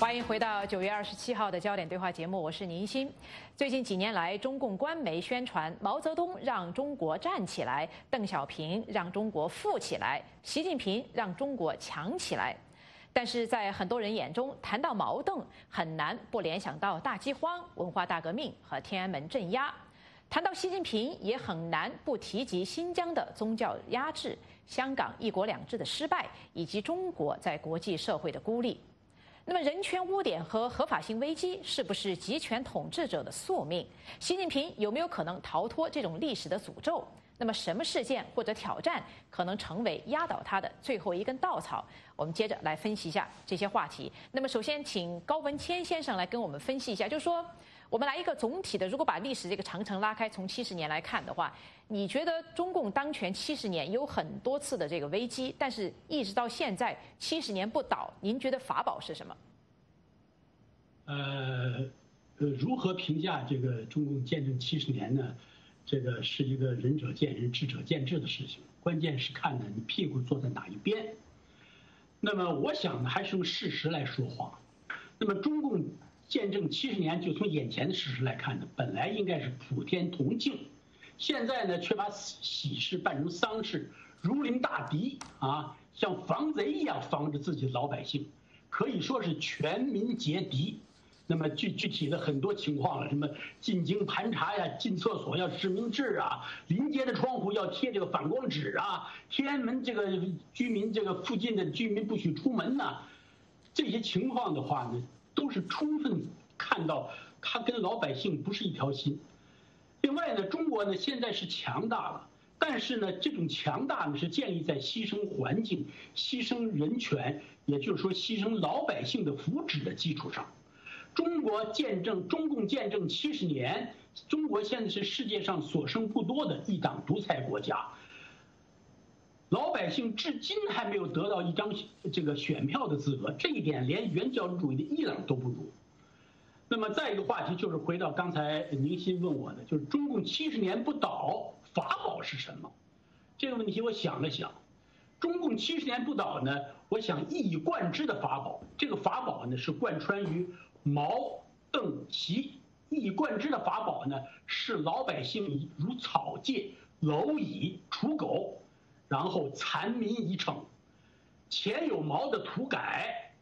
欢迎回到九月二十七号的焦点对话节目，我是宁鑫。最近几年来，中共官媒宣传毛泽东让中国站起来，邓小平让中国富起来，习近平让中国强起来。但是在很多人眼中，谈到毛邓，很难不联想到大饥荒、文化大革命和天安门镇压；谈到习近平，也很难不提及新疆的宗教压制、香港一国两制的失败，以及中国在国际社会的孤立。那么，人权污点和合法性危机是不是集权统治者的宿命？习近平有没有可能逃脱这种历史的诅咒？那么，什么事件或者挑战可能成为压倒他的最后一根稻草？我们接着来分析一下这些话题。那么，首先请高文谦先生来跟我们分析一下，就是说。我们来一个总体的，如果把历史这个长城拉开，从七十年来看的话，你觉得中共当权七十年有很多次的这个危机，但是一直到现在七十年不倒，您觉得法宝是什么？呃，呃，如何评价这个中共建政七十年呢？这个是一个仁者见仁，智者见智的事情，关键是看呢你屁股坐在哪一边。那么我想呢，还是用事实来说话。那么中共。见证七十年，就从眼前的事实来看呢，本来应该是普天同庆，现在呢却把喜事办成丧事，如临大敌啊，像防贼一样防着自己的老百姓，可以说是全民皆敌。那么具具体的很多情况了，什么进京盘查呀，进厕所要实名制啊，临街的窗户要贴这个反光纸啊，天安门这个居民这个附近的居民不许出门呐，这些情况的话呢。都是充分看到他跟老百姓不是一条心。另外呢，中国呢现在是强大了，但是呢，这种强大呢是建立在牺牲环境、牺牲人权，也就是说牺牲老百姓的福祉的基础上。中国见证中共见证七十年，中国现在是世界上所剩不多的一党独裁国家。老百姓至今还没有得到一张这个选票的资格，这一点连原教旨主义的伊朗都不如。那么再一个话题就是回到刚才宁鑫问我的，就是中共七十年不倒，法宝是什么？这个问题我想了想，中共七十年不倒呢，我想一以贯之的法宝，这个法宝呢是贯穿于毛、邓、习，一以贯之的法宝呢是老百姓如草芥、蝼蚁、刍狗。然后残民以惩，前有毛的土改，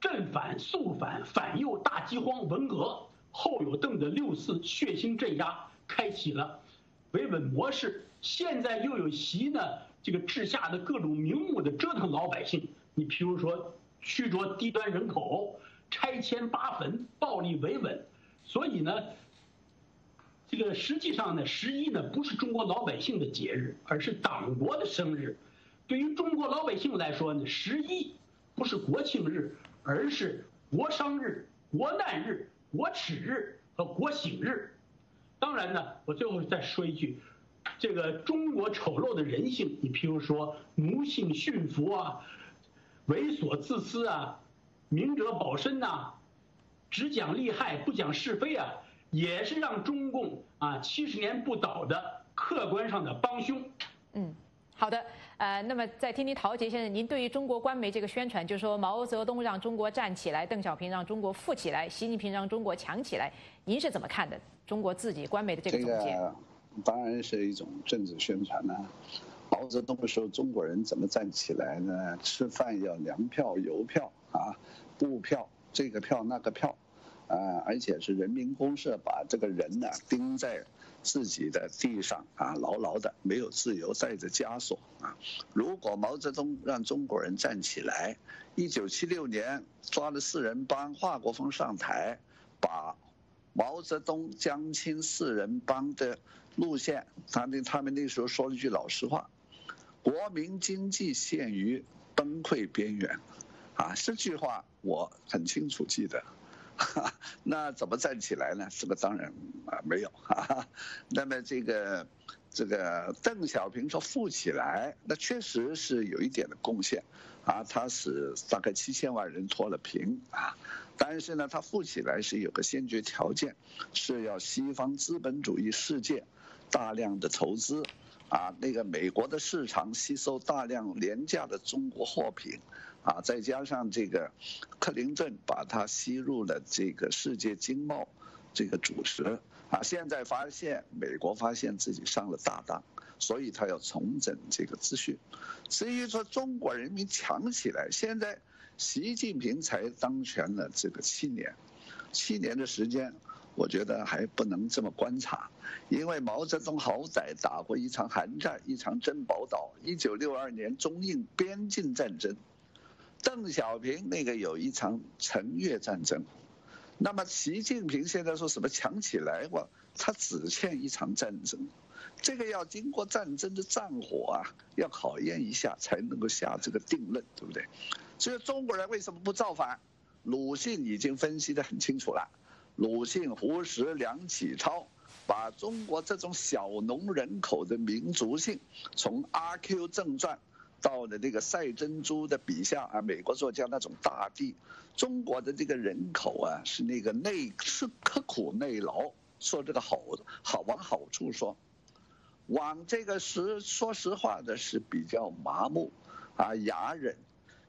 镇反肃反反右大饥荒文革，后有邓的六四血腥镇压，开启了维稳模式。现在又有习呢，这个治下的各种名目的折腾老百姓。你譬如说驱逐低端人口，拆迁扒坟，暴力维稳。所以呢。这个实际上呢，十一呢不是中国老百姓的节日，而是党国的生日。对于中国老百姓来说呢，十一不是国庆日，而是国殇日、国难日、国耻日和国醒日。当然呢，我最后再说一句，这个中国丑陋的人性，你譬如说奴性驯服啊，猥琐自私啊，明哲保身呐，只讲利害不讲是非啊。也是让中共啊七十年不倒的客观上的帮凶。嗯，好的，呃，那么再听听陶杰先生，您对于中国官媒这个宣传，就是说毛泽东让中国站起来，邓小平让中国富起来，习近平让中国强起来，您是怎么看的？中国自己官媒的这个总结，当然是一种政治宣传呢。毛泽东说中国人怎么站起来呢？吃饭要粮票、邮票啊，布票，这个票那个票。啊，而且是人民公社把这个人呢钉在自己的地上啊，牢牢的，没有自由，带着枷锁啊。如果毛泽东让中国人站起来，一九七六年抓了四人帮，华国锋上台，把毛泽东、江青四人帮的路线，他那他们那时候说了一句老实话：国民经济陷于崩溃边缘，啊，这句话我很清楚记得。那怎么站起来呢？这个当然啊没有。那么这个这个邓小平说富起来，那确实是有一点的贡献啊，他使大概七千万人脱了贫啊。但是呢，他富起来是有个先决条件，是要西方资本主义世界大量的投资啊，那个美国的市场吸收大量廉价的中国货品，啊，再加上这个克林顿把它吸入了这个世界经贸这个主食，啊，现在发现美国发现自己上了大当，所以他要重整这个秩序。至于说中国人民强起来，现在习近平才当权了这个七年，七年的时间。我觉得还不能这么观察，因为毛泽东好歹打过一场寒战，一场珍宝岛，一九六二年中印边境战争；邓小平那个有一场陈越战争。那么习近平现在说什么强起来？我他只欠一场战争，这个要经过战争的战火啊，要考验一下才能够下这个定论，对不对？所以中国人为什么不造反？鲁迅已经分析得很清楚了。鲁迅、胡适、梁启超，把中国这种小农人口的民族性，从《阿 Q 正传》到了这个赛珍珠的笔下啊，美国作家那种大地，中国的这个人口啊，是那个内是刻苦耐劳，说这个好好往好处说，往这个实说实话的是比较麻木，啊哑忍。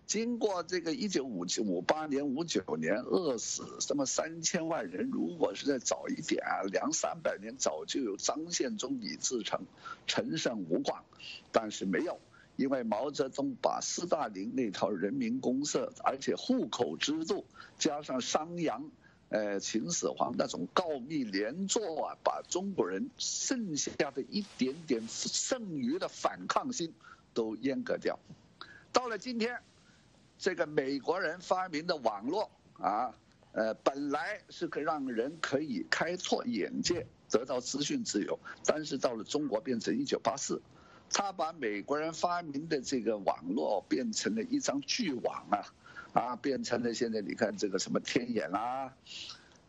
经过这个一九五七五八年五九年饿死这么三千万人，如果是再早一点啊，两三百年早就有张献忠、李自成，陈胜吴广，但是没有，因为毛泽东把斯大林那套人民公社，而且户口制度，加上商鞅、呃秦始皇那种告密连坐啊，把中国人剩下的一点点剩余的反抗心都阉割掉，到了今天。这个美国人发明的网络啊，呃，本来是可让人可以开拓眼界，得到资讯自由，但是到了中国变成一九八四，他把美国人发明的这个网络变成了一张巨网啊，啊，变成了现在你看这个什么天眼啦，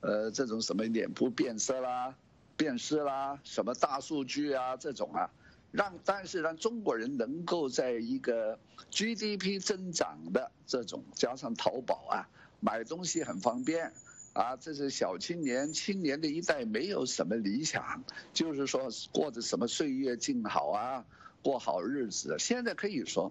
呃，这种什么脸部变色啦、辨识啦，什么大数据啊这种啊。让，但是让中国人能够在一个 GDP 增长的这种，加上淘宝啊，买东西很方便，啊，这是小青年、青年的一代没有什么理想，就是说过着什么岁月静好啊，过好日子。现在可以说，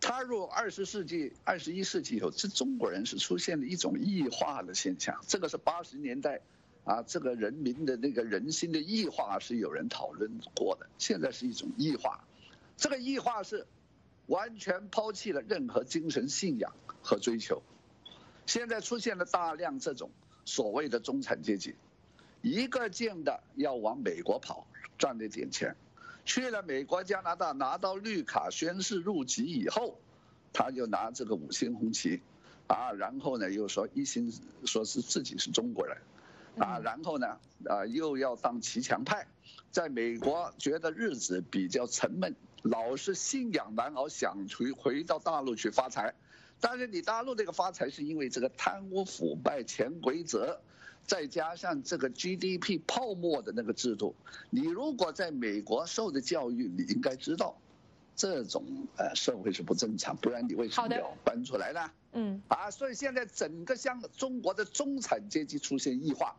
踏入二十世纪、二十一世纪以后，这中国人是出现了一种异化的现象，这个是八十年代。啊，这个人民的那个人心的异化是有人讨论过的，现在是一种异化，这个异化是完全抛弃了任何精神信仰和追求，现在出现了大量这种所谓的中产阶级，一个劲的要往美国跑赚那点钱，去了美国加拿大拿到绿卡宣誓入籍以后，他就拿这个五星红旗，啊，然后呢又说一心说是自己是中国人。啊，然后呢，啊，又要当骑墙派，在美国觉得日子比较沉闷，老是信仰难熬，想回回到大陆去发财，但是你大陆这个发财是因为这个贪污腐败、潜规则，再加上这个 GDP 泡沫的那个制度，你如果在美国受的教育，你应该知道，这种呃社会是不正常，不然你为什么要搬出来呢？嗯，啊，所以现在整个像中国的中产阶级出现异化。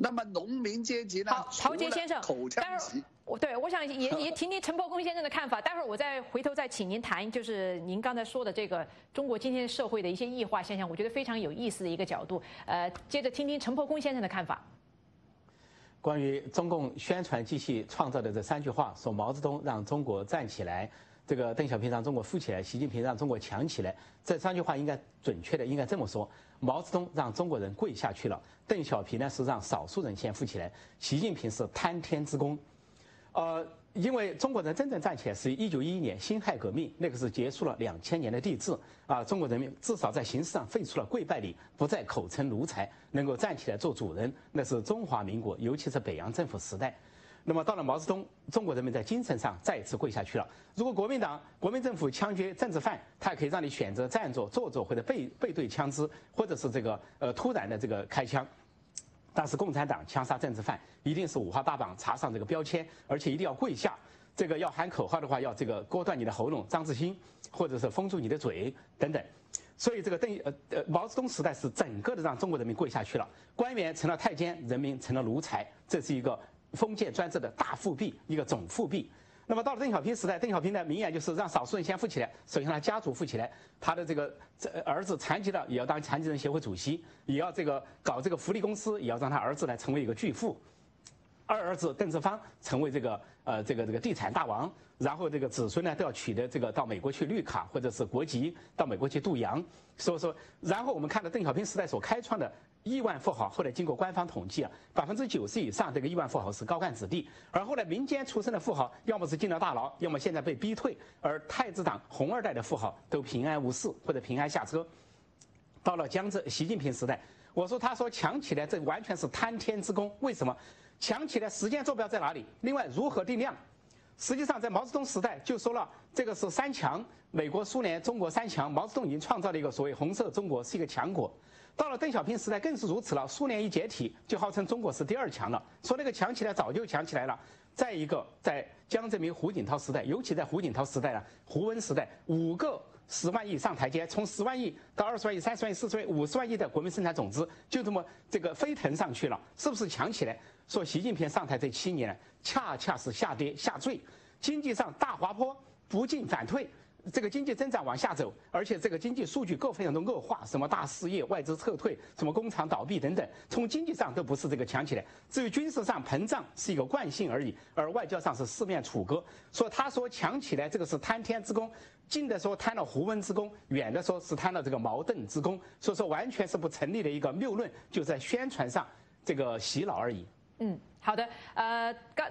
那么农民阶级呢？好，陶杰先生，待会儿我对我想也也听听陈伯公先生的看法。待会儿我再回头再请您谈，就是您刚才说的这个中国今天社会的一些异化现象，我觉得非常有意思的一个角度。呃，接着听听陈伯公先生的看法。关于中共宣传机器创造的这三句话，说毛泽东让中国站起来。这个邓小平让中国富起来，习近平让中国强起来，这三句话应该准确的应该这么说：毛泽东让中国人跪下去了，邓小平呢是让少数人先富起来，习近平是贪天之功。呃，因为中国人真正站起来是一九一一年辛亥革命，那个是结束了两千年的帝制啊，中国人民至少在形式上废除了跪拜礼，不再口称奴才，能够站起来做主人，那是中华民国，尤其是北洋政府时代。那么到了毛泽东，中国人民在精神上再一次跪下去了。如果国民党、国民政府枪决政治犯，他可以让你选择站着、坐着或者背背对枪支，或者是这个呃突然的这个开枪。但是共产党枪杀政治犯，一定是五花大绑，插上这个标签，而且一定要跪下。这个要喊口号的话，要这个割断你的喉咙，张志新，或者是封住你的嘴等等。所以这个邓呃呃毛泽东时代是整个的让中国人民跪下去了，官员成了太监，人民成了奴才，这是一个。封建专制的大复辟，一个总复辟。那么到了邓小平时代，邓小平的名言就是让少数人先富起来，首先他家族富起来，他的这个这儿子残疾了也要当残疾人协会主席，也要这个搞这个福利公司，也要让他儿子来成为一个巨富。二儿子邓志芳成为这个呃这个这个地产大王，然后这个子孙呢都要取得这个到美国去绿卡或者是国籍，到美国去度洋。所以说，然后我们看到邓小平时代所开创的亿万富豪，后来经过官方统计啊，百分之九十以上这个亿万富豪是高干子弟，而后来民间出身的富豪，要么是进了大牢，要么现在被逼退，而太子党红二代的富豪都平安无事或者平安下车。到了江浙习近平时代，我说他说强起来，这完全是贪天之功。为什么？强起来，时间坐标在哪里？另外，如何定量？实际上，在毛泽东时代就说了，这个是三强：美国、苏联、中国三强。毛泽东已经创造了一个所谓“红色中国”，是一个强国。到了邓小平时代更是如此了。苏联一解体，就号称中国是第二强了。说那个强起来，早就强起来了。再一个，在江泽民、胡锦涛时代，尤其在胡锦涛时代呢，胡温时代，五个十万亿上台阶，从十万亿到二十万亿、三十万亿、四十万亿、五十万亿的国民生产总值，就这么这个飞腾上去了，是不是强起来？说习近平上台这七年，恰恰是下跌下坠，经济上大滑坡，不进反退，这个经济增长往下走，而且这个经济数据各方面都恶化，什么大失业、外资撤退、什么工厂倒闭等等，从经济上都不是这个强起来。至于军事上膨胀是一个惯性而已，而外交上是四面楚歌。说他说强起来，这个是贪天之功，近的说贪了胡温之功，远的说是贪了这个矛盾之功，所以说完全是不成立的一个谬论，就在宣传上这个洗脑而已。嗯，好的，呃，刚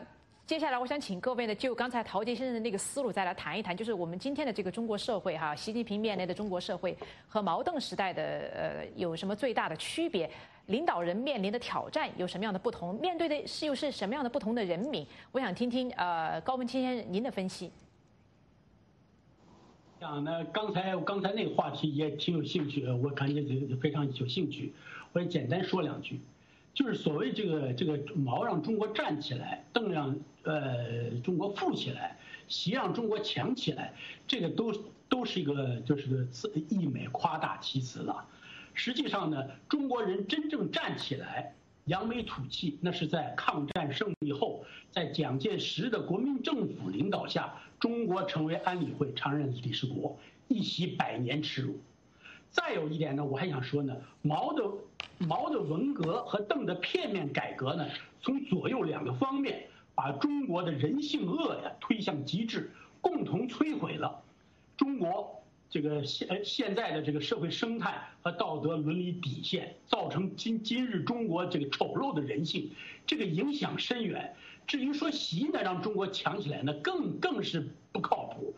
接下来我想请各位呢，就刚才陶杰先生的那个思路再来谈一谈，就是我们今天的这个中国社会哈，习近平面临的中国社会和毛邓时代的呃有什么最大的区别？领导人面临的挑战有什么样的不同？面对的是又是什么样的不同的人民？我想听听呃高文清先生您的分析。讲呢，刚才刚才那个话题也挺有兴趣，我感觉这个非常有兴趣，我简单说两句。就是所谓这个这个毛让中国站起来，邓让呃中国富起来，习让中国强起来，这个都都是一个就是个溢美夸大其词了。实际上呢，中国人真正站起来扬眉吐气，那是在抗战胜利后，在蒋介石的国民政府领导下，中国成为安理会常任理事国，一袭百年耻辱。再有一点呢，我还想说呢，毛的毛的文革和邓的片面改革呢，从左右两个方面把中国的人性恶呀推向极致，共同摧毁了中国这个现现在的这个社会生态和道德伦理底线，造成今今日中国这个丑陋的人性，这个影响深远。至于说习呢让中国强起来，呢更更是不靠谱。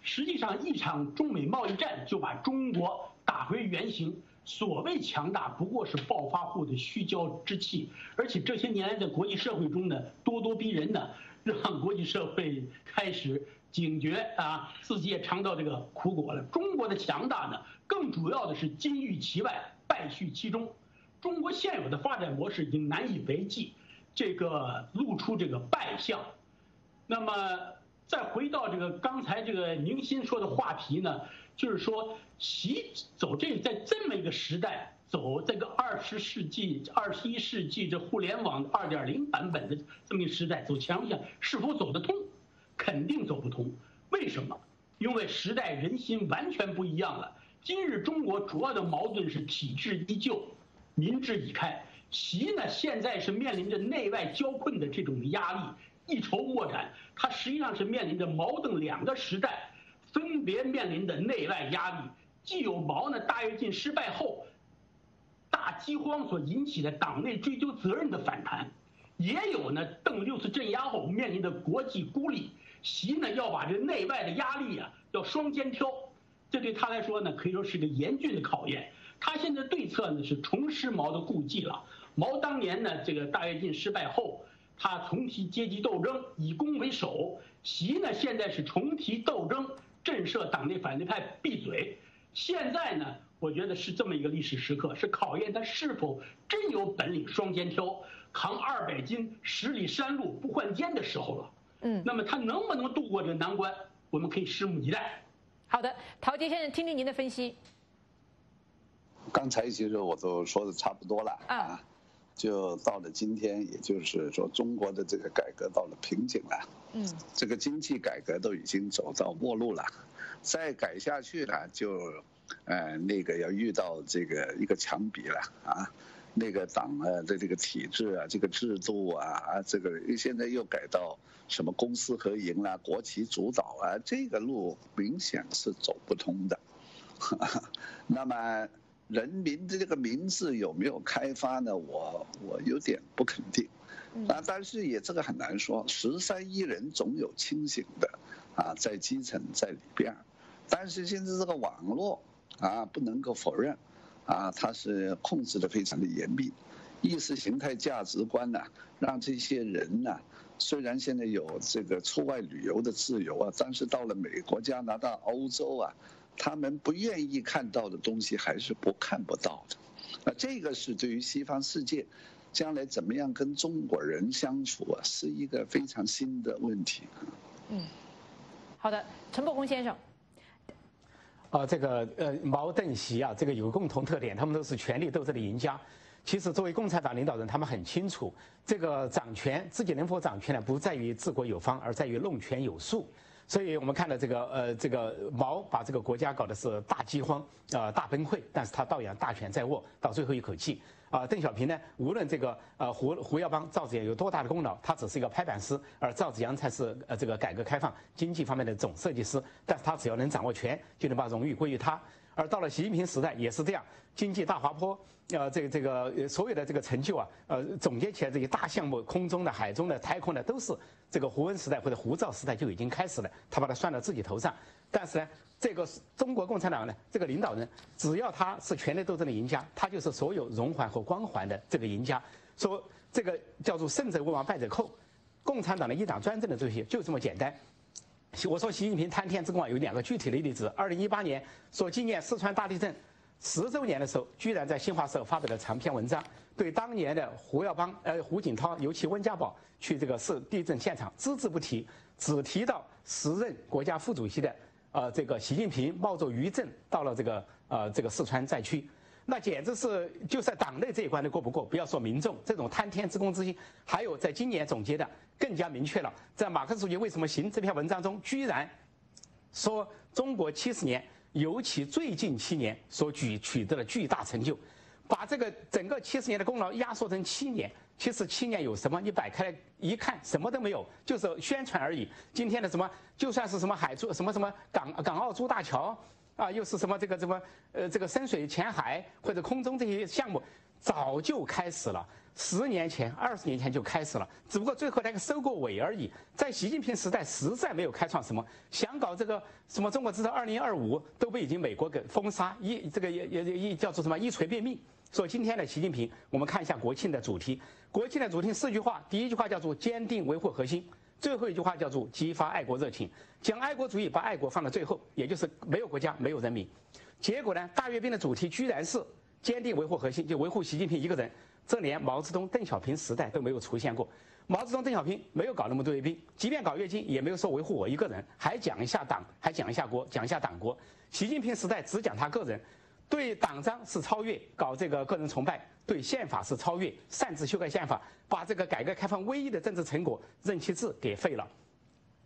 实际上，一场中美贸易战就把中国。打回原形，所谓强大不过是暴发户的虚骄之气，而且这些年来在国际社会中呢，咄咄逼人呢，让国际社会开始警觉啊，自己也尝到这个苦果了。中国的强大呢，更主要的是金玉其外，败絮其中。中国现有的发展模式已经难以为继，这个露出这个败相。那么再回到这个刚才这个宁新说的话题呢？就是说，习走这在这么一个时代，走这个二十世纪、二十一世纪这互联网二点零版本的这么一个时代，走强项是否走得通？肯定走不通。为什么？因为时代人心完全不一样了。今日中国主要的矛盾是体制依旧，民智已开。习呢，现在是面临着内外交困的这种压力，一筹莫展。他实际上是面临着矛盾两个时代。分别面临的内外压力，既有毛呢大跃进失败后大饥荒所引起的党内追究责任的反弹，也有呢邓六次镇压后面临的国际孤立。习呢要把这内外的压力啊要双肩挑，这对他来说呢可以说是个严峻的考验。他现在对策呢是重施毛的故技了。毛当年呢这个大跃进失败后，他重提阶级斗争，以攻为守。习呢现在是重提斗争。震慑党内反对派闭嘴。现在呢，我觉得是这么一个历史时刻，是考验他是否真有本领双肩挑，扛二百斤十里山路不换肩的时候了。嗯，那么他能不能度过这个难关，我们可以拭目以待。好的，陶杰先生，听听您的分析。刚才其实我都说的差不多了啊。就到了今天，也就是说中国的这个改革到了瓶颈了。嗯，这个经济改革都已经走到末路了，再改下去呢，就，呃，那个要遇到这个一个墙壁了啊，那个党啊的这个体制啊，这个制度啊啊，这个现在又改到什么公私合营啦、国企主导啊，这个路明显是走不通的。那么，人民的这个民字有没有开发呢？我我有点不肯定。啊，但是也这个很难说，十三亿人总有清醒的，啊，在基层在里边，但是现在这个网络啊，不能够否认，啊，它是控制的非常的严密，意识形态价值观呢，让这些人呢，虽然现在有这个出外旅游的自由啊，但是到了美国、加拿大、欧洲啊，他们不愿意看到的东西还是不看不到的，那这个是对于西方世界。将来怎么样跟中国人相处啊，是一个非常新的问题。嗯，好的，陈伯宏先生。啊，这个呃，毛邓习啊，这个有共同特点，他们都是权力斗争的赢家。其实作为共产党领导人，他们很清楚，这个掌权自己能否掌权呢，不在于治国有方，而在于弄权有术。所以我们看到这个呃，这个毛把这个国家搞的是大饥荒呃，大崩溃，但是他倒也大权在握，到最后一口气。啊，邓小平呢？无论这个呃胡胡耀邦、赵紫阳有多大的功劳，他只是一个拍板师，而赵紫阳才是呃这个改革开放经济方面的总设计师。但是他只要能掌握权，就能把荣誉归于他。而到了习近平时代也是这样，经济大滑坡，呃，这个这个所有的这个成就啊，呃，总结起来这些大项目，空中的、海中的、太空的，都是这个胡温时代或者胡赵时代就已经开始了，他把它算到自己头上。但是呢？这个中国共产党呢，这个领导人，只要他是权力斗争的赢家，他就是所有荣华和光环的这个赢家。说这个叫做胜者为王，败者寇。共产党的一党专政的这些就这么简单。我说习近平贪天之功啊，有两个具体的例子。二零一八年说纪念四川大地震十周年的时候，居然在新华社发表了长篇文章，对当年的胡耀邦、呃胡锦涛，尤其温家宝去这个市地震现场只字不提，只提到时任国家副主席的。呃，这个习近平冒着余震到了这个呃这个四川灾区，那简直是就在党内这一关都过不过，不要说民众这种贪天之功之心，还有在今年总结的更加明确了，在马克思主义为什么行这篇文章中，居然说中国七十年，尤其最近七年所举取得了巨大成就，把这个整个七十年的功劳压缩成七年。其实七年有什么？你摆开来一看，什么都没有，就是宣传而已。今天的什么，就算是什么海珠什么什么港港澳珠大桥，啊，又是什么这个什么呃这个深水浅海或者空中这些项目，早就开始了。十年前、二十年前就开始了，只不过最后那个收过尾而已。在习近平时代，实在没有开创什么，想搞这个什么中国制造二零二五，都被已经美国给封杀，一这个也也也叫做什么一锤便命。所以今天的习近平，我们看一下国庆的主题。国庆的主题四句话，第一句话叫做坚定维护核心，最后一句话叫做激发爱国热情。讲爱国主义，把爱国放到最后，也就是没有国家，没有人民。结果呢，大阅兵的主题居然是坚定维护核心，就维护习近平一个人。这连毛泽东、邓小平时代都没有出现过。毛泽东、邓小平没有搞那么多阅兵，即便搞阅兵，也没有说维护我一个人，还讲一下党，还讲一下国，讲一下党国。习近平时代只讲他个人。对党章是超越，搞这个个人崇拜；对宪法是超越，擅自修改宪法，把这个改革开放唯一的政治成果任期制给废了。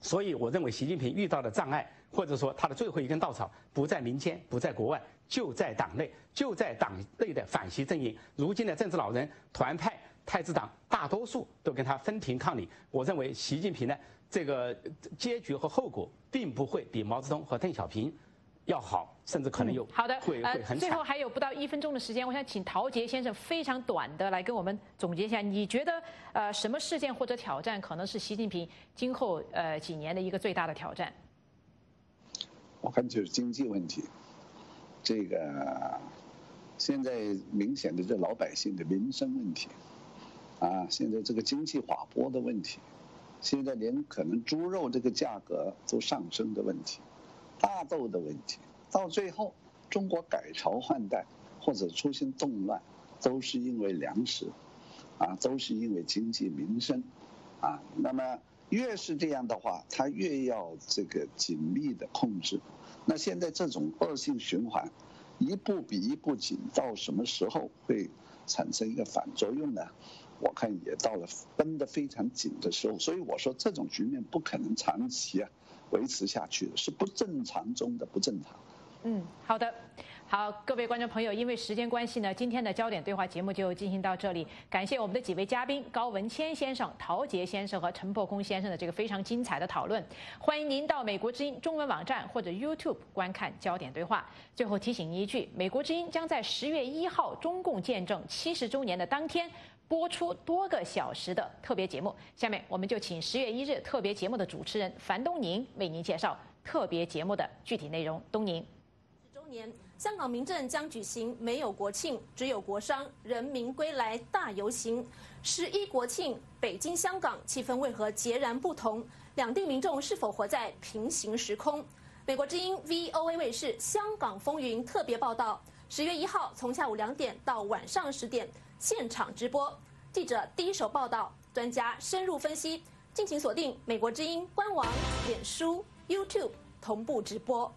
所以，我认为习近平遇到的障碍，或者说他的最后一根稻草，不在民间，不在国外，就在党内，就在党内的反习阵营。如今的政治老人、团派、太子党，大多数都跟他分庭抗礼。我认为习近平呢，这个结局和后果，并不会比毛泽东和邓小平。要好，甚至可能有好的，会会很最后还有不到一分钟的时间，我想请陶杰先生非常短的来跟我们总结一下，你觉得呃什么事件或者挑战可能是习近平今后呃几年的一个最大的挑战？我看就是经济问题，这个现在明显的这老百姓的民生问题，啊，现在这个经济滑坡的问题，现在连可能猪肉这个价格都上升的问题。大豆的问题，到最后，中国改朝换代或者出现动乱，都是因为粮食，啊，都是因为经济民生，啊，那么越是这样的话，他越要这个紧密的控制。那现在这种恶性循环，一步比一步紧，到什么时候会产生一个反作用呢？我看也到了绷得非常紧的时候，所以我说这种局面不可能长期啊维持下去，是不正常中的不正常。嗯，好的。好，各位观众朋友，因为时间关系呢，今天的焦点对话节目就进行到这里。感谢我们的几位嘉宾高文谦先生、陶杰先生和陈破空先生的这个非常精彩的讨论。欢迎您到美国之音中文网站或者 YouTube 观看焦点对话。最后提醒您一句，美国之音将在十月一号中共建政七十周年的当天播出多个小时的特别节目。下面我们就请十月一日特别节目的主持人樊东宁为您介绍特别节目的具体内容。东宁。年。香港民政将举行没有国庆，只有国殇，人民归来大游行。十一国庆，北京、香港气氛为何截然不同？两地民众是否活在平行时空？美国之音 VOA 卫视《香港风云》特别报道，十月一号从下午两点到晚上十点现场直播，记者第一手报道，专家深入分析，敬请锁定美国之音官网、脸书、YouTube 同步直播。